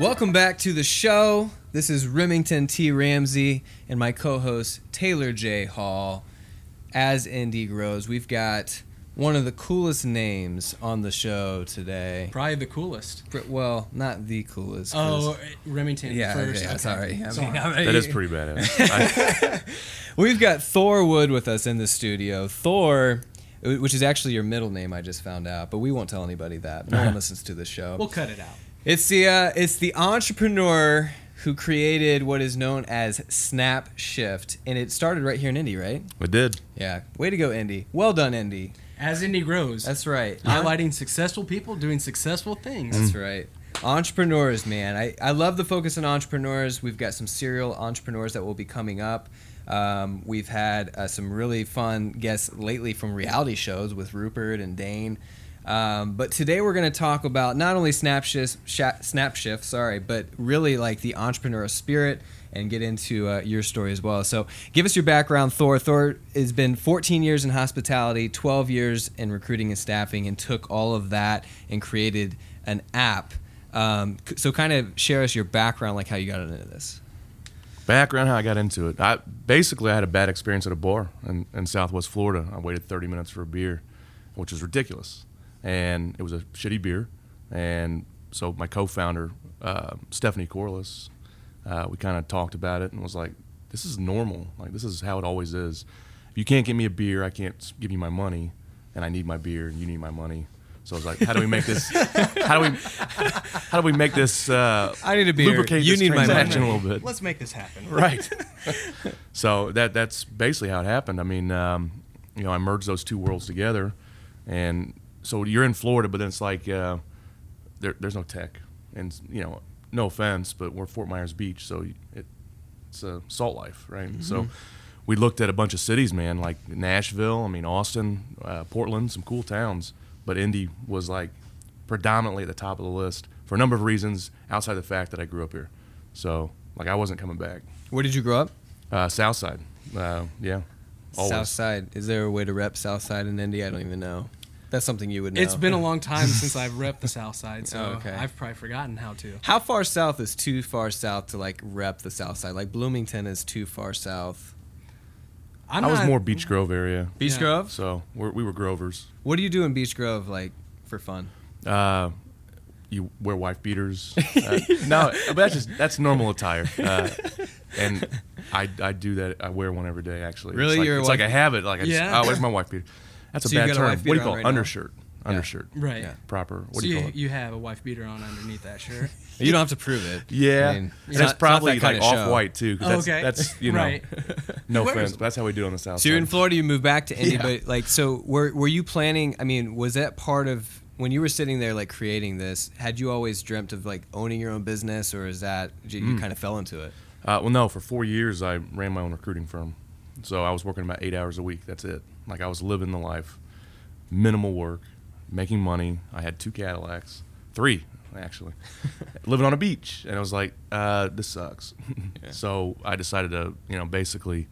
Welcome back to the show. This is Remington T. Ramsey and my co host Taylor J. Hall. As Indy grows, we've got one of the coolest names on the show today. Probably the coolest. Well, not the coolest. Oh, Remington yeah, first. yeah, okay. sorry. I mean, Sorry. I mean, That is pretty badass. We've got Thor Wood with us in the studio. Thor, which is actually your middle name, I just found out, but we won't tell anybody that. No one listens to the show. We'll cut it out. It's the uh, it's the entrepreneur who created what is known as SnapShyft, and it started right here in Indy, right? I did. Yeah. Way to go, Indy. Well done, Indy. As Indy grows, That's right. highlighting successful people doing successful things. That's right. Entrepreneurs, man. I, I love the focus on entrepreneurs. We've got some serial entrepreneurs that will be coming up. Um, we've had uh, some really fun guests lately from reality shows with Rupert and Dane. Um, but today we're going to talk about not only SnapShyft, sha- SnapShyft, sorry, but really like the entrepreneurial spirit and get into uh, your story as well. So give us your background, Thor. Thor has been 14 years in hospitality, 12 years in recruiting and staffing, and took all of that and created an app. Um, so kind of share us your background, like how you got into this. Background how I got into it. I basically I had a bad experience at a bar in, in Southwest Florida. I waited 30 minutes for a beer, which is ridiculous, and it was a shitty beer. And so my co-founder uh, Stephanie Corliss, uh, we kind of talked about it and was like, "This is normal. Like this is how it always is. If you can't get me a beer, I can't give you my money, and I need my beer, and you need my money." So I was like, "How do we make this? how do we? How do we make this? Uh, I need a beer. Lubricate You need my transaction money. a little bit." Let's make this happen. right. so that that's basically how it happened. I mean, um, you know, I merged those two worlds together, and so you're in Florida, but then it's like uh, there, there's no tech, and you know, no offense, but we're Fort Myers Beach, so it, it's a salt life, right? So we looked at a bunch of cities, man, like Nashville, I mean Austin, uh, Portland, some cool towns, but Indy was like predominantly at the top of the list for a number of reasons outside the fact that I grew up here. So like I wasn't coming back. Where did you grow up? Uh, South Side. Uh, yeah. Always. South Side. Is there a way to rep South Side in Indy? I don't even know. That's something you would know. It's been a long time since I've repped the South Side, so Oh, okay. I've probably forgotten how to. How far south is too far south to like rep the South Side? Like Bloomington is too far south. I'm I was not- more Beech Grove area. Beech Yeah. Grove. So we're, we were Grovers. What do you do in Beech Grove, like for fun? Uh, you wear wife beaters. Uh, no, but that's just that's normal attire. Uh, and I, I do that. I wear one every day. Actually, Really? It's like, You're a it's like wife- a habit. Like I just, Yeah. oh, where's my wife beater? That's a So you bad got a term. What do you call it? right now? Undershirt. Undershirt. Right. Yeah. Proper. What so do you you, call it? you have a wife beater on underneath that shirt. You don't have to prove it. Yeah, I mean, it's and not- it's it's probably not that like kinda off show. white too. 'cause that's, Okay. that's you know, Right. no Where offense, but that's how we do it on the south So you're in. Florida. You moved back to Indy, Yeah. but like, so were were you planning? I mean, was that part of when you were sitting there like creating this? Had you always dreamt of like owning your own business, or is that you, you Mm. kind of fell into it? Uh, well, no, for four years I ran my own recruiting firm. So I was working about eight hours a week. That's it. Like I was living the life, minimal work, making money. I had two Cadillacs, three actually, living on a beach, and I was like, uh, this sucks. So I decided to, you know, basically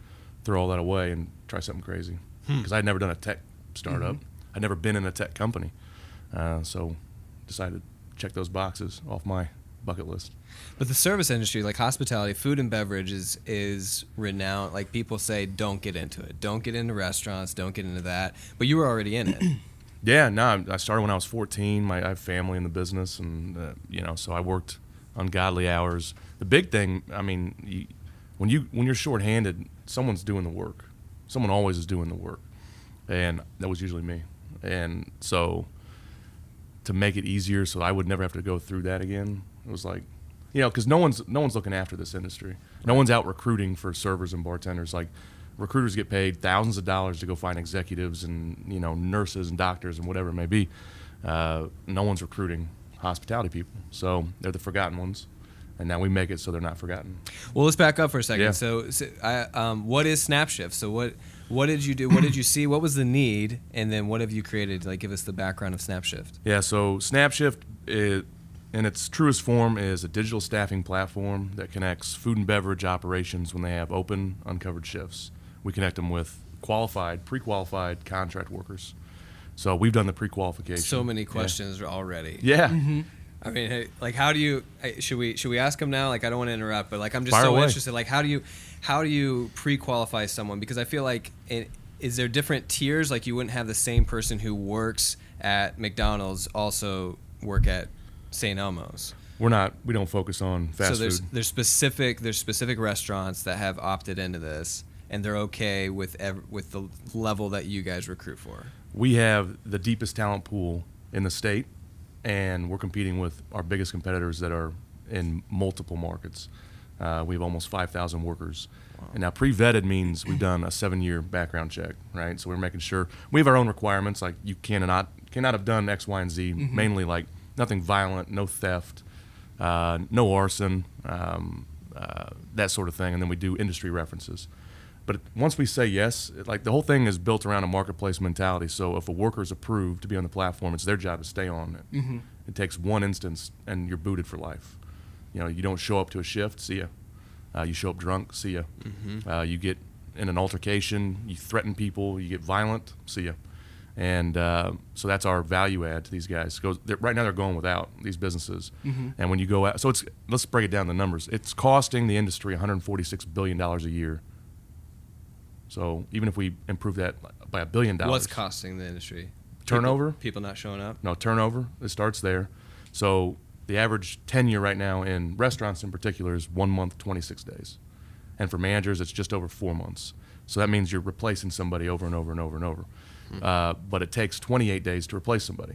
throw all that away and try something crazy. Because I'd never done a tech startup. I'd never been in a tech company, uh, so decided to check those boxes off my bucket list. But the service industry, like hospitality, food and beverage, is is renowned. Like people say, don't get into it. Don't get into restaurants. Don't get into that. But you were already in it. Yeah, no, I started when I was 14. My I have family in the business, and uh, you know, so I worked ungodly hours. The big thing, I mean, you, when you when you're shorthanded, someone's doing the work. Someone always is doing the work, and that was usually me. And so, to make it easier, so I would never have to go through that again, it was like, you know, because no one's no one's looking after this industry. No one's out recruiting for servers and bartenders. Like recruiters get paid thousands of dollars to go find executives and you know nurses and doctors and whatever it may be. Uh, no one's recruiting hospitality people, so they're the forgotten ones. And now we make it so they're not forgotten. Well, let's back up for a second. Yeah. So, so I, um, what is SnapShyft? So, what what did you do? What did you see? What was the need? And then, what have you created? Like, give us the background of SnapShyft. Yeah, so SnapShyft, i in its truest form, is a digital staffing platform that connects food and beverage operations when they have open, uncovered shifts. We connect them with qualified, pre-qualified contract workers. So we've done the pre-qualification. So many Yeah. questions already. Yeah. Mm-hmm. I mean, like, how do you? Should we should we ask them now? Like, I don't want to interrupt, but like, I'm just Fire so away. interested. Like, how do you how do you pre-qualify someone? Because I feel like, it, is there different tiers? Like, you wouldn't have the same person who works at McDonald's also work at St. Elmo's. We're not. We don't focus on fast food. so there's food. there's specific there's specific restaurants that have opted into this, and they're okay with ev- with the level that you guys recruit for. We have the deepest talent pool in the state, and we're competing with our biggest competitors that are in multiple markets. Uh, we have almost 5,000 workers. And now pre-vetted means we've done a seven-year background check, right? So we're making sure we have our own requirements, like you cannot cannot have done X, Y, and Z. Mainly like nothing violent, no theft, uh, no arson, um, uh, that sort of thing. And then we do industry references. But once we say yes, it- like the whole thing is built around a marketplace mentality. So if a worker is approved to be on the platform, it's their job to stay on it. Mm-hmm. It takes one instance, and you're booted for life. You know, you don't show up to a shift, see ya. Uh, you show up drunk, see ya. Uh, you get in an altercation, you threaten people, you get violent, see ya. And uh, so that's our value add to these guys. Goes right now they're going without these businesses, and when you go out, so it's let's break it down the numbers. It's costing the industry 146 billion dollars a year. So even if we improve that by a billion dollars, What's costing the industry? Turnover? People, people not showing up. no turnover. It starts there. So the average tenure right now in restaurants in particular is one month, 26 days, and for managers it's just over four months. So that means you're replacing somebody over and over and over and over. Uh, but it takes 28 days to replace somebody,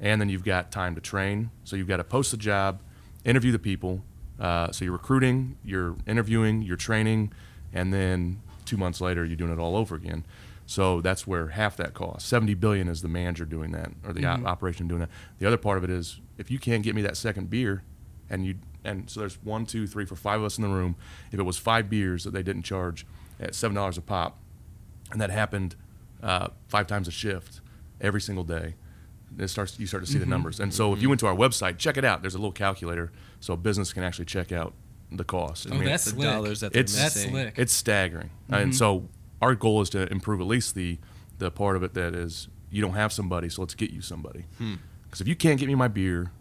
and then you've got time to train. So you've got to post the job, interview the people. Uh, so you're recruiting, you're interviewing, you're training, and then two months later you're doing it all over again. So that's where half that cost. 70 billion is the manager doing that or the op- operation doing that. The other part of it is if you can't get me that second beer and you and so there's one, two, three, four, five of us in the room. If it was five beers that they didn't charge at seven dollars a pop, and that happened uh, five times a shift every single day, it starts you start to see the numbers. And so if you went to our website, check it out. There's a little calculator so a business can actually check out the cost. I Oh, mean, that's The slick. dollars that they're It's- That's slick. it's staggering. And so our goal is to improve at least the the part of it that is you don't have somebody, so let's get you somebody. Because if you can't get me my beer,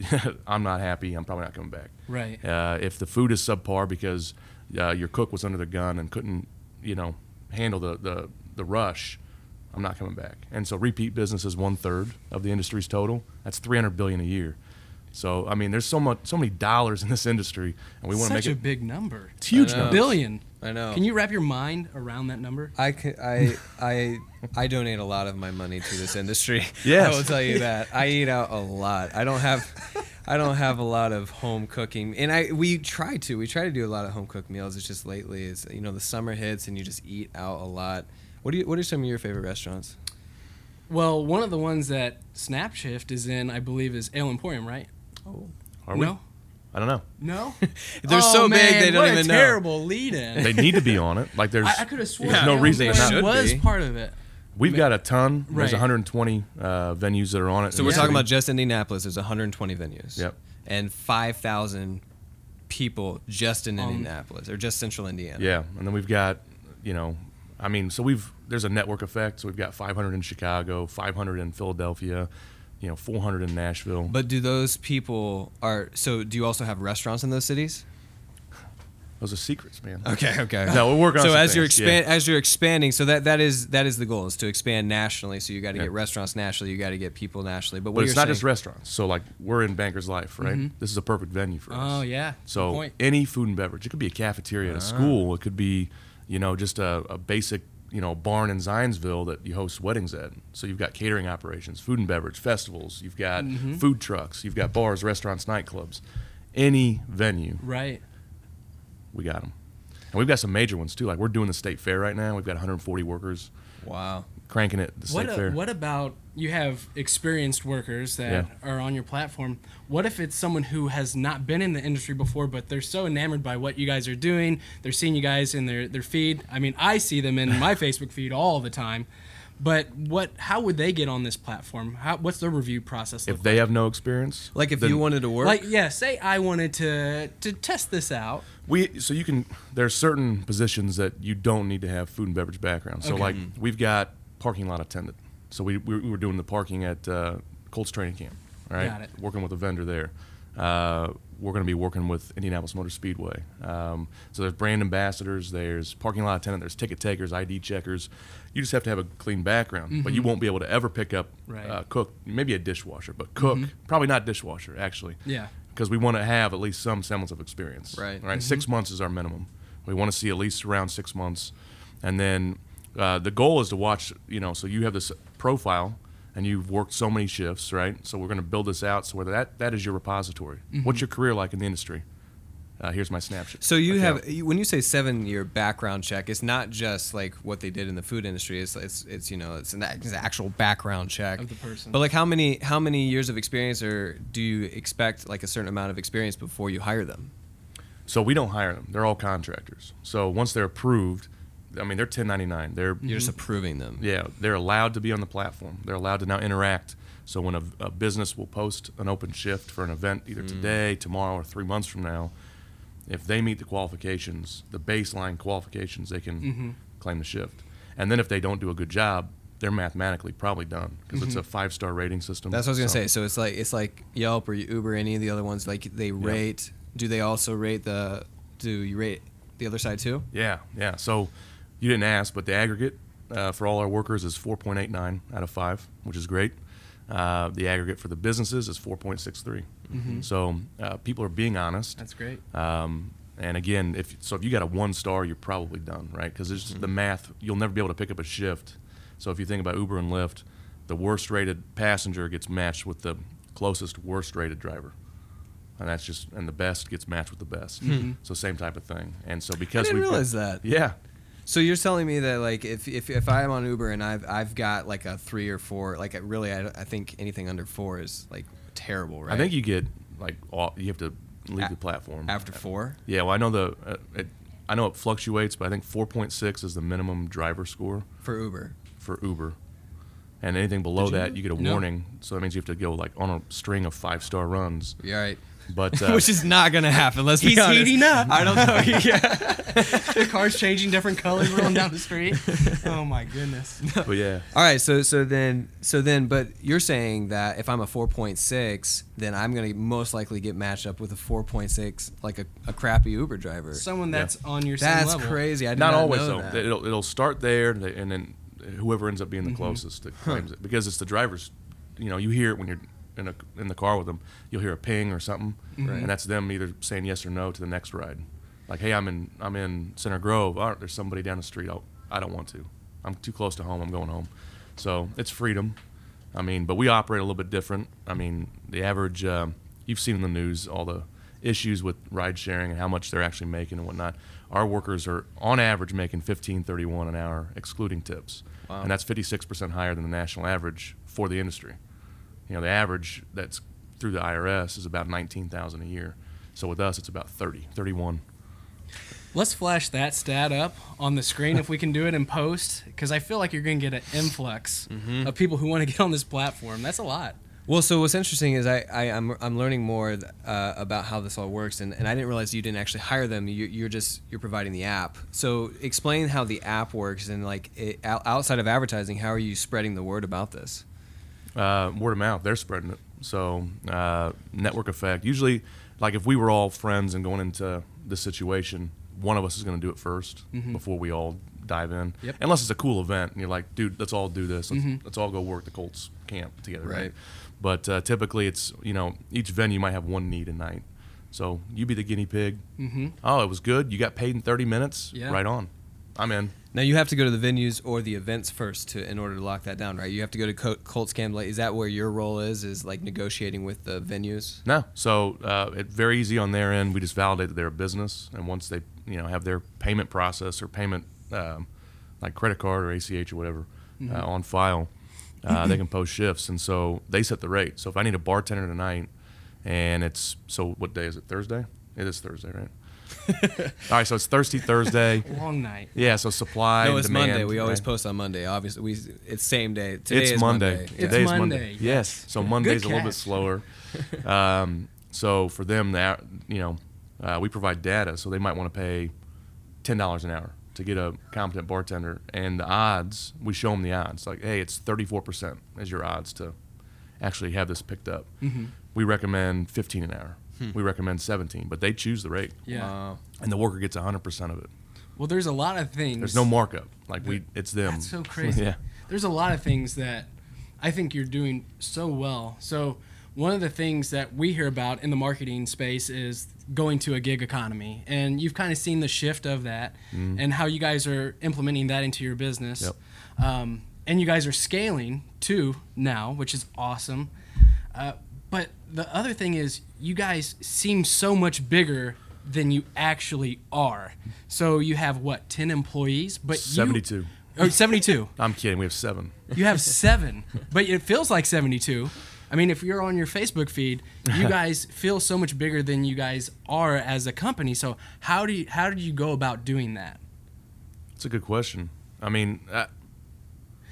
I'm not happy. I'm probably not coming back. Right. Uh, if the food is subpar because uh, your cook was under the gun and couldn't, you know, handle the, the, the rush, I'm not coming back. And so repeat business is one third of the industry's total. That's 300 billion a year. So I mean, there's so much, so many dollars in this industry, and we want to make Such a big number. It's huge I know. numbers. Billion. I know. Can you wrap your mind around that number? I I I donate a lot of my money to this industry. Yes. I will tell you that. I eat out a lot. I don't have, I don't have a lot of home cooking, and I we try to. We try to do a lot of home cooked meals. It's just lately, it's you know the summer hits and you just eat out a lot. What do you? What are some of your favorite restaurants? Well, one of the ones that SnapShyft is in, I believe, is Ale Emporium, right? Oh, Are we? No. I don't know. No. They're Oh, so big they don't what even a know. terrible lead-in. They need to be on it. Like there's, I, I could have sworn There's no reason they Emporium not. was Should be. part of it. we've got a ton. There's Right. 120 uh, venues that are on it. So in we're the talking city. about just Indianapolis. There's 120 venues. Yep. And 5,000 people just in Um, Indianapolis or just Central Indiana. Yeah, and then we've got, you know, I mean, so we've there's a network effect. So we've got 500 in Chicago, 500 in Philadelphia, you know, 400 in Nashville. But do those people are so? Do you also have restaurants in those cities? Those are secrets, man. Okay, okay. No, we're working on So some as you're things, expand, as you're expanding, so that that is that is the goal is to expand nationally. So you got to Yeah. get restaurants nationally, you got to get people nationally. But what But it's you're not just restaurants. So like we're in Bankers Life, right? Mm-hmm. This is a perfect venue for us. Oh yeah. So any food and beverage, it could be a cafeteria at a ah. school. It could be, you know, just a, a basic, you know, barn in Zionsville that you host weddings at. So you've got catering operations, food and beverage, festivals. You've got mm-hmm. food trucks. You've got bars, restaurants, nightclubs. Any venue, Right. we got them. And we've got some major ones too. Like we're doing the state fair right now. We've got 140 workers Wow. Cranking it. at The What a, fair. what about you have experienced workers that are on your platform? What if it's someone who has not been in the industry before, but they're so enamored by what you guys are doing? They're seeing you guys in their, their feed. I mean, I see them in my Facebook feed all the time. But what? How would they get on this platform? How, what's their review process? if look they have no experience, Like if then you wanted to work, like? Yeah, say I wanted to to test this out. We so you can there are certain positions that you don't need to have food and beverage background. So Okay. like mm-hmm. we've got parking lot attendant. So we we, we were doing the parking at uh, Colts training camp. right? Got it. Working with a vendor there. Uh, we're going to be working with Indianapolis Motor Speedway. Um, so there's brand ambassadors, there's parking lot attendant, there's ticket takers, ID checkers. You just have to have a clean background, but you won't be able to ever pick up Mm-hmm. Right. Mm-hmm. uh, cook, maybe a dishwasher, but cook probably not dishwasher actually. Yeah. Because we want to have at least some semblance of experience. Right. Right. Six months is our minimum. We want to see at least around six months, and then uh, the goal is to watch. You know, so you have this profile, and you've worked so many shifts, right? So we're going to build this out so where that that is your repository. What's your career like in the industry? Uh, here's my snapshot. So you account. have when you say seven year background check, it's not just like what they did in the food industry. It's it's, it's you know it's an it's an actual background check Of the person. But like how many how many years of experience or do you expect like a certain amount of experience before you hire them? So we don't hire them. They're all contractors. So once they're approved, I mean they're 1099. They're You're just approving them. Yeah, they're allowed to be on the platform. They're allowed to now interact. So when a, a business will post an open shift for an event either mm. today, tomorrow, or three months from now, if they meet the qualifications, the baseline qualifications, they can mm-hmm. claim the shift. And then if they don't do a good job, they're mathematically probably done because it's a mm-hmm. five star rating system. That's what I was gonna So- say. So it's like it's like Yelp or Uber, any of the other ones. Like they rate. Do they also rate the? Do you rate the other side too? Yeah, yeah. So you didn't ask, but the aggregate uh, for all our workers is 4.89 out of five, which is great. Uh, the aggregate for the businesses is 4.63. So uh, people are being honest. That's great. Um, and again, if so, if you got a one star, you're probably done, right? Because it's the math. You'll never be able to pick up a shift. So if you think about Uber and Lyft, the worst rated passenger gets matched with the closest worst rated driver. And that's just and the best gets matched with the best. So same type of thing. And so I because didn't we've realize that. yeah, So you're telling me that like if, if, if I'm on Uber and I've I've got like a three or four like really I, I think anything under four is like terrible right? I think you get like all, you have to leave A- the platform. after four? Yeah, well, I know the uh, it, I know it fluctuates, but I think 4.6 is the minimum driver score. For Uber. For Uber, and anything below you that you get a No. warning. So that means you have to go like on a string of five star runs. you're right But uh, which is not gonna happen let's be He's honest heating up. I don't know yeah the car's changing different colors rolling down the street. Oh my goodness. but yeah, all right so so then so then but you're saying that if I'm a 4.6 then I'm gonna most likely get matched up with a 4.6 like a, a crappy Uber driver Someone Yeah. that's on your same that's level. crazy I did not, not, always know though. that. It'll it'll start there, and and then whoever ends up being the Mm-hmm. closest that claims it because it's the driver's. You know, you hear it when you're in a in the car with them. You'll hear a ping or something, Right. and that's them either saying yes or no to the next ride. Like, hey, I'm in I'm in Center Grove. Oh, there's somebody down the street. I'll, I don't want to. I'm too close to home. I'm going home. So it's freedom. I mean, but we operate a little bit different. I mean, the average. Um, you've seen in the news all the issues with ride sharing and how much they're actually making and whatnot. Our workers are on average making 15.31 an hour, excluding tips, Wow. and that's 56% higher than the national average for the industry. You know, the average that's through the IRS is about 19,000 a year. So with us, it's about 30, 31. Let's flash that stat up on the screen if we can do it in post, because I feel like you're going to get an influx Mm-hmm. of people who want to get on this platform. That's a lot. Well, so what's interesting is I, I I'm, I'm learning more uh, about how this all works, and, and I didn't realize you didn't actually hire them. You, you're just you're providing the app. So explain how the app works, and like it, outside of advertising, how are you spreading the word about this? Uh, word of mouth. They're spreading it. So uh, network effect. Usually, like if we were all friends and going into this situation, one of us is going to do it 1st before we all dive in. Yep. Unless it's a cool event and you're like, dude, let's all do this. Let's, let's all go work the Colts camp together. Right. Right. But uh, typically, it's you know each venue might have one need a night. So you be the guinea pig. Mm-hmm. Oh, it was good. You got paid in 30 minutes. Yeah. Right on. I'm in. Now you have to go to the venues or the events first to in order to lock that down, right? You have to go to Col- Colts Camp. Like, is that where your role is? Is like negotiating with the venues? No, so uh, it's very easy on their end. We just validate that they're a business, and once they, you know, have their payment process or payment, um, like credit card or ACH or whatever, uh, on file, uh, they can post shifts, and so they set the rate. So if I need a bartender tonight, and it's so what day is it? Thursday. It is Thursday, right? All right, so it's Thirsty Thursday. Long night. Yeah, so supply. no, it's demand, Monday. We always right? post on Monday. Obviously, we it's same day. Today it's is Monday. Monday. It's Today is Monday, Yes. So Monday's a little bit slower. um, so for them, that you know, uh, we provide data, so they might want to pay ten dollars an hour to get a competent bartender, and the odds we show them the odds. Like, hey, it's thirty four percent is your odds to, actually have this picked up. We recommend 15 an hour. We recommend 17, but they choose the rate, Yeah. Wow. and the worker gets 100% of it. Well, there's a lot of things. There's no markup. Like we, it's them. That's so crazy. yeah. There's a lot of things that I think you're doing so well. So one of the things that we hear about in the marketing space is going to a gig economy, and you've kind of seen the shift of that, and how you guys are implementing that into your business. Yep. Um, and you guys are scaling too now, which is awesome. Uh, but the other thing is, you guys seem so much bigger than you actually are. So you have what, ten employees? But you- 72. Oh, 72. I'm kidding. We have seven. You have seven, but it feels like 72. I mean, if you're on your Facebook feed, you guys feel so much bigger than you guys are as a company. So how do you how did you go about doing that? It's a good question. I mean, uh,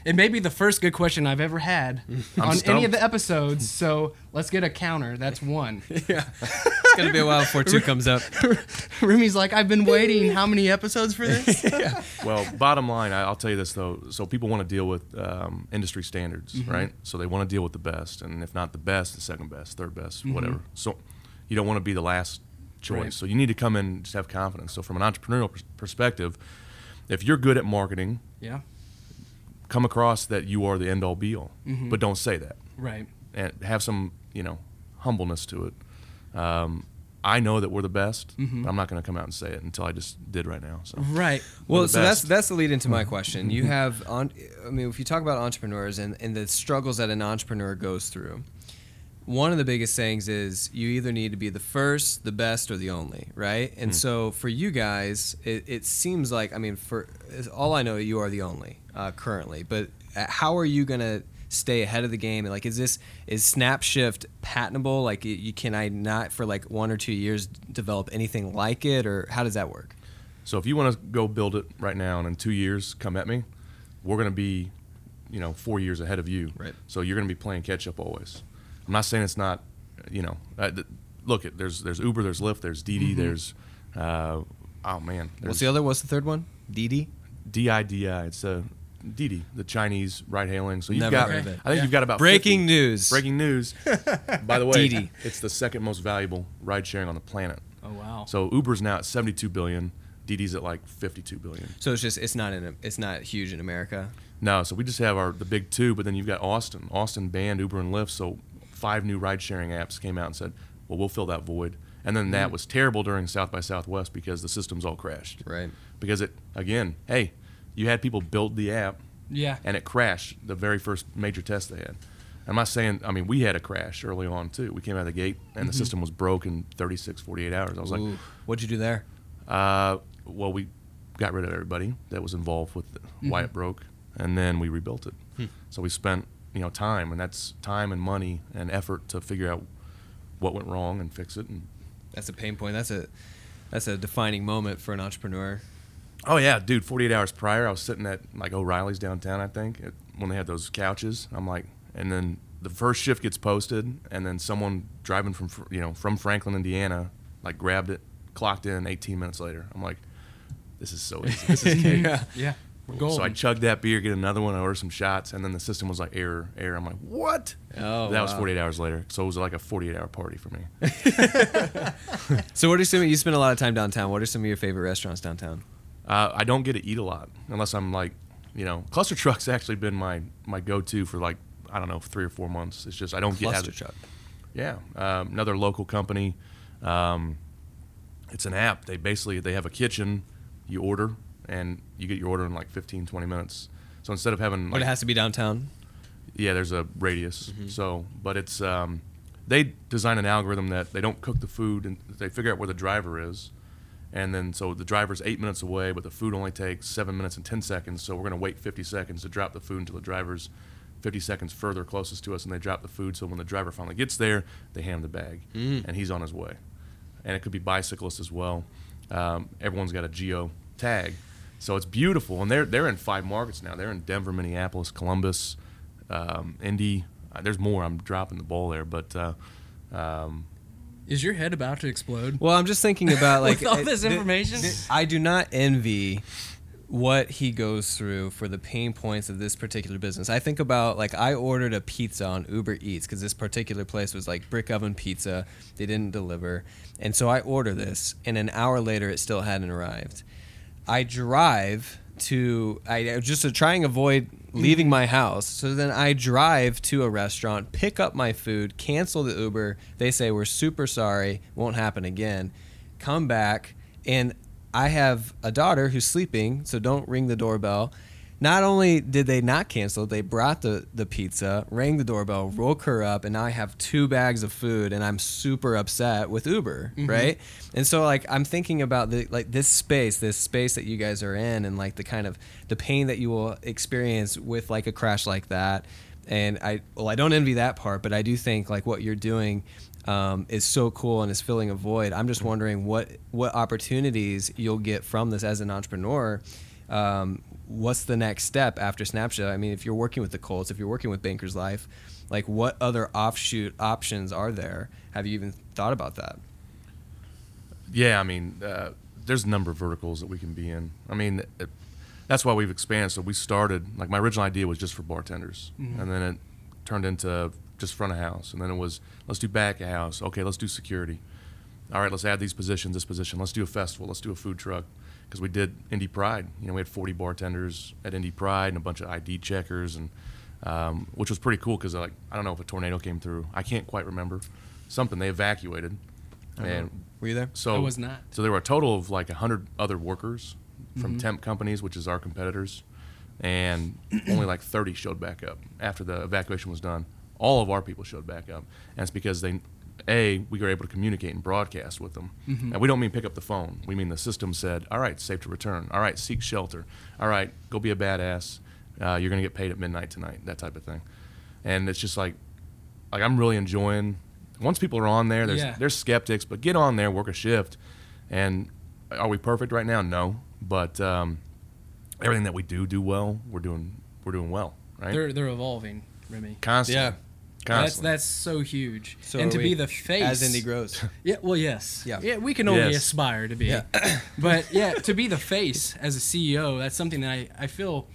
It may be the first good question I've ever had on any of the episodes. So let's get a counter. That's one. Yeah. It's gonna be a while before two comes up. Rumi's like, I've been waiting how many episodes for this? yeah. well, bottom line, I, I'll tell you this though. So people want to deal with um, industry standards, right? So they want to deal with the best, and if not the best, the second best, third best, whatever. So you don't want to be the last choice. Right. So you need to come in and just have confidence. So from an entrepreneurial pers- perspective, if you're good at marketing, Yeah. Come across that you are the end all be all, mm-hmm. but don't say that. Right. and have some you know humbleness to it. Um, I know that we're the best, mm-hmm. but I'm not going to come out and say it until I just did right now. So Right. Well, so that's best. that's the lead into my question. You mm-hmm. have on. I mean, if you talk about entrepreneurs and, and the struggles that an entrepreneur goes through, one of the biggest sayings is you either need to be the first, the best, or the only, right? And mm. so for you guys, it, it seems like I mean, for all I know, you are the only uh, currently. But uh, how are you gonna stay ahead of the game? Like, is this is SnapShyft patentable? Like, you, can I not for like one or two years develop anything like it, or how does that work? So if you want to go build it right now and in two years come at me, we're going to be, you know, four years ahead of you. Right. So you're going to be playing catch up always. I'm not saying it's not, you know, uh, th- look at there's there's Uber, there's Lyft, there's Didi, there's, uh, oh man, What's the other? What's the third one? Didi. DIDI. It's a Didi, the Chinese ride hailing. So you've Never got, heard of it. I think Yeah. you've got about Breaking 50 news. Breaking news. By the way, Didi. it's the second most valuable ride sharing on the planet. Oh wow. So Uber's now at 72 billion. Didi's at like 52 billion. So it's just it's not in it's not huge in America. No, so we just have our the big two, but then you've got Austin. Austin banned Uber and Lyft, so five new ride sharing apps came out and said, "Well, we'll fill that void." And then that mm. was terrible during South by Southwest because the systems all crashed. Right. Because it again, hey, you had people build the app yeah. and it crashed the very first major test they had. I'm not saying, I mean, we had a crash early on too. We came out of the gate and the mm-hmm. system was broke in 36, 48 hours. I was like, what'd you do there? uh, well, we got rid of everybody that was involved with mm-hmm. why it broke, and then we rebuilt it. Hmm. So we spent, you know, time, and that's time and money and effort to figure out what went wrong and fix it. And That's a pain point. That's a that's a defining moment for an entrepreneur. Oh yeah, dude, 48 hours prior, I was sitting at like O'Reilly's downtown, I think, at, when they had those couches. I'm like, and then the first shift gets posted, and then someone driving from, you know, from Franklin, Indiana, like grabbed it, clocked in 18 minutes later. I'm like, this is so easy. This is cake. yeah. Yeah. We're golden. So I chugged that beer, get another one, I ordered some shots, and then the system was like error, error. I'm like, what? Oh, that was 48 hours later. So it was like a 48 hour party for me. So what are some? You spend a lot of time downtown. What are some of your favorite restaurants downtown? Uh, I don't get to eat a lot unless I'm like, you know, ClusterTruck's actually been my my go to for like I don't know three or four months. It's just I don't get Cluster Truck. Yeah, um, another local company. Um, it's an app. They basically they have a kitchen. You order and you get your order in like 15, 20 minutes. So instead of having But it has to be downtown. Yeah, there's a radius. Mm-hmm. So, but it's um, they design an algorithm that they don't cook the food and they figure out where the driver is, and then so the driver's eight minutes away, but the food only takes seven minutes and ten seconds. So we're gonna wait 50 seconds to drop the food until the driver's 50 seconds further closest to us, and they drop the food. So when the driver finally gets there, they hand the bag, Mm. and he's on his way. And it could be bicyclists as well. Um, everyone's got a geo tag, so it's beautiful. And they're they're in five markets now. They're in Denver, Minneapolis, Columbus, um, Indy. Uh, there's more. I'm dropping the ball there, but uh, um, Is your head about to explode? Well, I'm just thinking about like With all it- this th- information? th- I do not envy what he goes through for the pain points of this particular business. I think about like I ordered a pizza on Uber Eats because this particular place was like brick oven pizza. They didn't deliver, and so I order this, and an hour later it still hadn't arrived. I drive to I just to try and avoid leaving mm-hmm. my house. So then I drive to a restaurant, pick up my food, cancel the Uber. They say we're super sorry, won't happen again. Come back and I have a daughter who's sleeping, so don't ring the doorbell. Not only did they not cancel, they brought the, the pizza, rang the doorbell, woke her up, and now I have two bags of food, and I'm super upset with Uber, right? And so like I'm thinking about the like this space, this space that you guys are in, and like the kind of the pain that you will experience with like a crash like that. And I well, I don't envy that part, but I do think like what you're doing um, is so cool and is filling a void. I'm just wondering what what opportunities you'll get from this as an entrepreneur. Um, what's the next step after SnapShyft? I mean, if you're working with the Colts, if you're working with Bankers Life, like what other offshoot options are there? Have you even thought about that? Yeah, I mean, uh, there's a number of verticals that we can be in. I mean, it, that's why we've expanded. So we started like my original idea was just for bartenders, and then it turned into just front of house, and then it was let's do back of house. Okay, let's do security. All right, let's add these positions, this position. Let's do a festival. Let's do a food truck because we did Indy Pride. You know, we had 40 bartenders at Indy Pride and a bunch of ID checkers, and um, which was pretty cool because like I don't know if a tornado came through. I can't quite remember. Something they evacuated, and Were you there? so I was not. So there were a total of like hundred other workers from temp companies, which is our competitors, and only like thirty showed back up after the evacuation was done. All of our people showed back up, and it's because they, a, we were able to communicate and broadcast with them, and we don't mean pick up the phone. We mean the system said, "All right, safe to return. All right, seek shelter. All right, go be a badass. Uh, you're gonna get paid at midnight tonight." That type of thing, and it's just like, like I'm really enjoying. Once people are on there, there's Yeah. there's skeptics, but get on there, work a shift, and are we perfect right now? No, but um, everything that we do do well. We're doing we're doing well, right? They're they're evolving, Remy. constantly. Yeah. That's Constantly. that's so huge. So and to we, be the face as Indy grows. Yeah, well, yes. Yeah. Yeah, we can only Yes. aspire to be. Yeah. but yeah, to be the face as a CEO, that's something that I, I feel,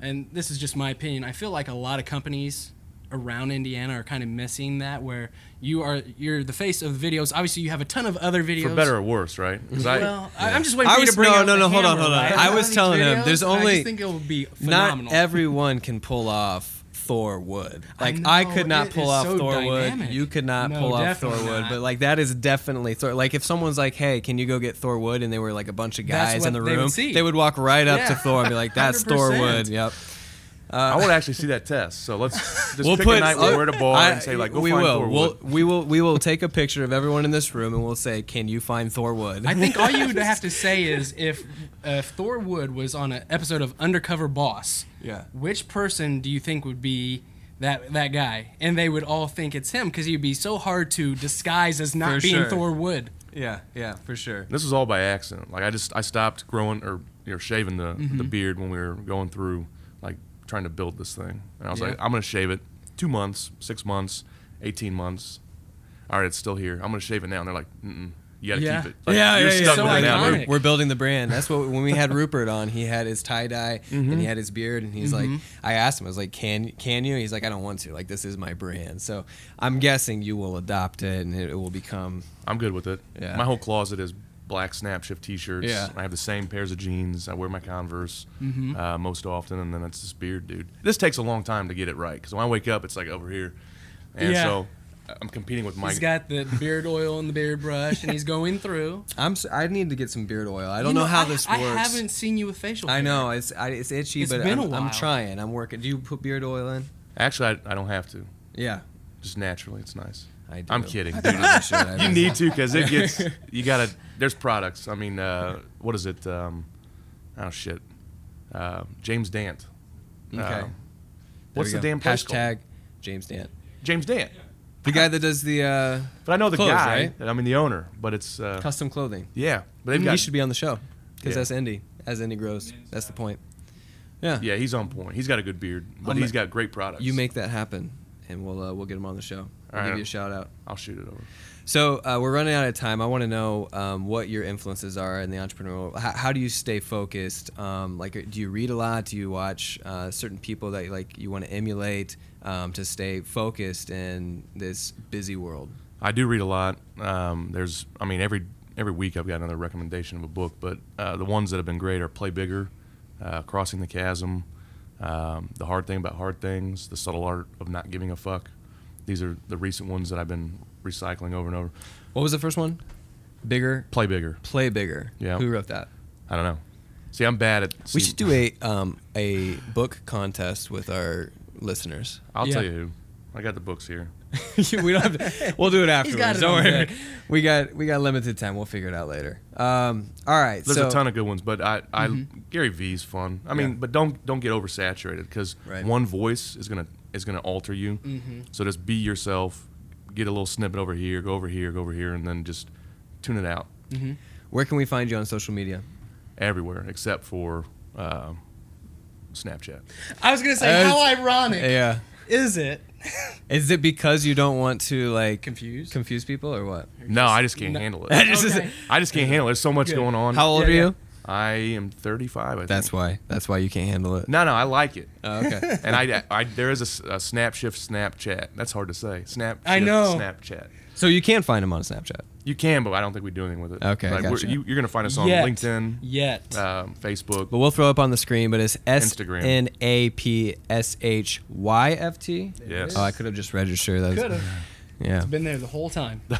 and this is just my opinion, I feel like a lot of companies around Indiana are kind of missing that where you are you're the face of the videos. Obviously, you have a ton of other videos. for better or worse, right? 'Cause I, Well, I, I'm just waiting I for you was- to bring no, out no, the no, hold on, hammer, hold on. right? I was these telling him, there's and I only- just think it would be phenomenal. Not everyone can pull off Thor Wood. I Like I, know, could not it pull off so Thor dynamic. You could not No, pull off Thor not. But like that is definitely Thor. Like if someone's like, "Hey, can you go get Thor wood?" and they were like a bunch of guys in the they would room, they would walk right up to Thor and be like, "That's Thor 100%. wood." Yep. I want to actually see that test. So let's just We'll pick put a night where we're at a bar I- and say like, go we find will. Thor We'll, Wood. we will. We will take a picture of everyone in this room and we'll say, "Can you find Thor wood?" I think all you would have to say is if if Thor Wood was on an episode of Undercover Boss, Yeah. which person do you think would be that that guy? And they would all think it's him because he'd be so hard to disguise as not For being sure. Thor Wood. yeah, yeah, for sure. This was all by accident. Like I just I stopped growing or you know, shaving the Mm-hmm. the beard when we were going through like trying to build this thing, and I was Yeah. like, I'm gonna shave it. Two months, six months, eighteen months. All right, it's still here. I'm gonna shave it now. And they're like, Mm-mm, you gotta Yeah. keep it. Like, yeah, you're yeah, yeah. stuck So with it now. We're, we're building the brand. That's what when we had Rupert on, he had his tie dye and he mm-hmm. had his beard, and he's mm-hmm. like, I asked him, I was like, can can you? He's like, I don't want to. Like this is my brand. So I'm guessing you will adopt it, and it, it will become. I'm good with it. Yeah. My whole closet is black SnapShyft T-shirts. Yeah. I have the same pairs of jeans. I wear my Converse Mm-hmm. uh, most often, and then it's this beard, dude. This takes a long time to get it right because when I wake up, it's like over here, and Yeah. so I'm competing with my. He's got the beard oil and the beard brush, and he's going through. I'm. s- I need to get some beard oil. I don't You know, how I- this works. I haven't seen you with facial. I know it's I, it's itchy, It's but been I'm, a I'm trying. I'm working. Do you put beard oil in? Actually, I, I don't have to. Yeah, Just naturally, it's nice. I do. I'm kidding, dude. probably should. I You need to because it gets. You gotta. There's products. I mean, uh, what is it? Um, oh shit. Uh, James Dant. Okay. Uh, what's the go. damn place called? hashtag James Dant? James Dant. The guy that does the uh, But I know the Clothes, guy. right? I mean the owner. But it's uh, custom clothing. yeah. But they've he should be on the show because Yeah. that's Indy. As Indy grows, that's the point. Yeah. Yeah, he's on point. He's got a good beard, but I'll he's got great products. You make that happen, and we'll uh, we'll get him on the show. I'll right. give you a shout out. I'll shoot it over. So uh, we're running out of time. I want to know um, what your influences are in the entrepreneurial. How, how do you stay focused? Um, like, do you read a lot? Do you watch uh, certain people that like you want to emulate um, to stay focused in this busy world? I do read a lot. Um, there's, I mean, every every week I've got another recommendation of a book, but uh, the ones that have been great are Play Bigger, uh, Crossing the Chasm, um, The Hard Thing About Hard Things, The Subtle Art of Not Giving a Fuck. These are the recent ones that I've been recycling over and over. What was the first one? Bigger, Play Bigger. play bigger. Yeah. Who wrote that? I don't know. See, I'm bad at. We should do a um, a book contest with our listeners. I'll Yeah. tell you who. I got the books here. we don't have to, we'll do it afterwards. don't worry. We got we got limited time. We'll figure it out later. Um, all right. There's so, a ton of good ones, but I, I Gary V's fun. I mean, Yeah. but don't don't get oversaturated because Right. one voice is gonna is gonna alter you. So just be yourself. Get a little snippet over here, go over here, go over here, and then just tune it out Where can we find you on social media? everywhere except for uh, Snapchat. I was gonna say, Uh, how ironic Yeah. is it? Is it because you don't want to like confuse confuse people or what? No, I just can't No. handle I it. just- Okay. I just can't handle it. There's so much Good. going on. How old Yeah, are you? I am 35. I think. That's why. That's why you can't handle it. No, no, I like it. Oh, okay. And I, I, there is a SnapShyft Snapchat. That's hard to say. Snap. I know. Snapchat. so you can find him on Snapchat. You can, but I don't think we do anything with it. Okay, Like, gotcha. you, you're gonna find us on Yet. LinkedIn, Yet. um, Facebook. But we'll throw up on the screen. But it's S Instagram. N A P S H Y F T. Yes. Oh, I could have just registered. That was- Could have Yeah. been there the whole time.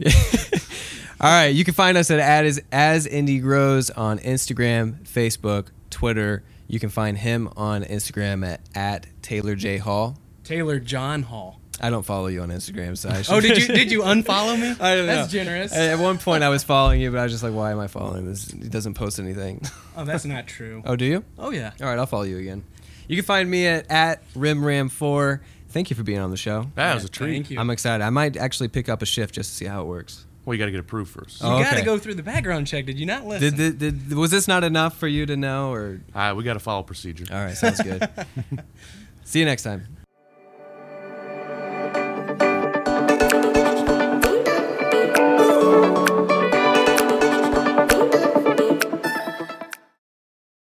All right, you can find us at as as Indy grows on Instagram, Facebook, Twitter. You can find him on Instagram at at Taylor J Hall. Taylor John Hall. I don't follow you on Instagram, so I oh, should. Oh, did you did you unfollow me? I don't know. That's generous. At one point, I was following you, but I was just like, "Why am I following this? He doesn't post anything." Oh, that's not true. oh, do you? Oh yeah. All right, I'll follow you again. You can find me at at rimram4. Thank you for being on the show. that was a treat. Thank you. I'm excited. I might actually pick up a shift just to see how it works. Well, you got to get approved first. you Oh, got to okay. go through the background check. Did you not listen? Did, did, did was this not enough for you to know, or Uh, we got to follow procedure. all right? Sounds good. see you next time.